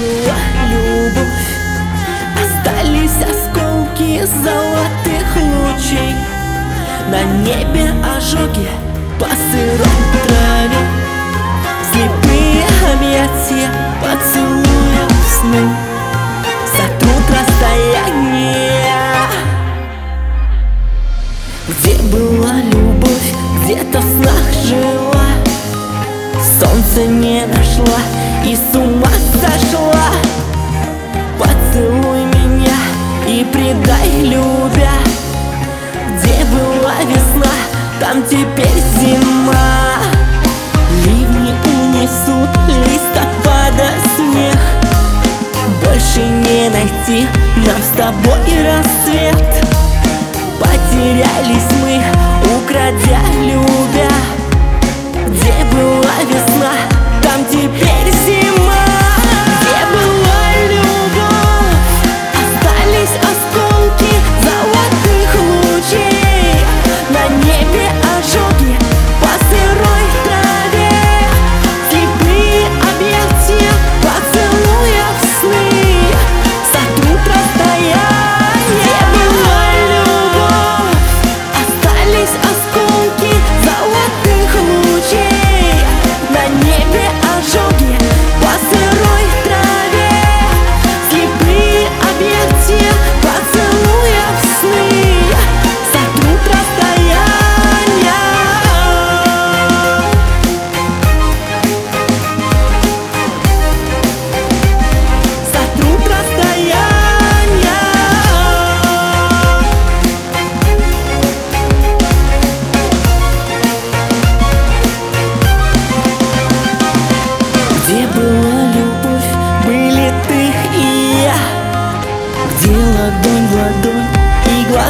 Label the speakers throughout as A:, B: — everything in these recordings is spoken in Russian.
A: была любовь. Остались осколки золотых лучей. На небе ожоги по сырой траве. Слепые объятия поцелуя сны. Сотрут расстояние Где была любовь, где-то в снах жила. Солнце не нашла и солнце там теперь зима. Ливни унесут листопада снег. Больше не найти нам с тобой рассвет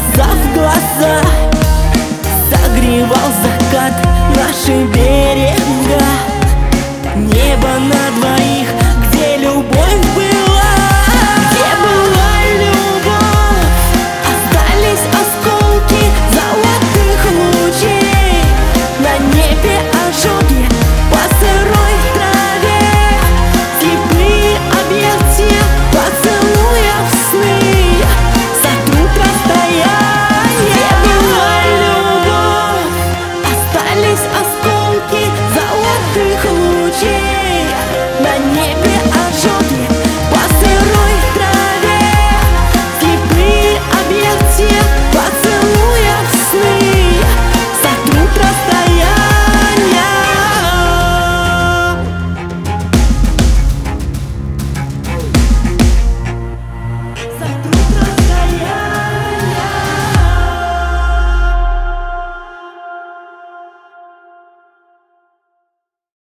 A: глаза в глаза Согревал закат наши берега.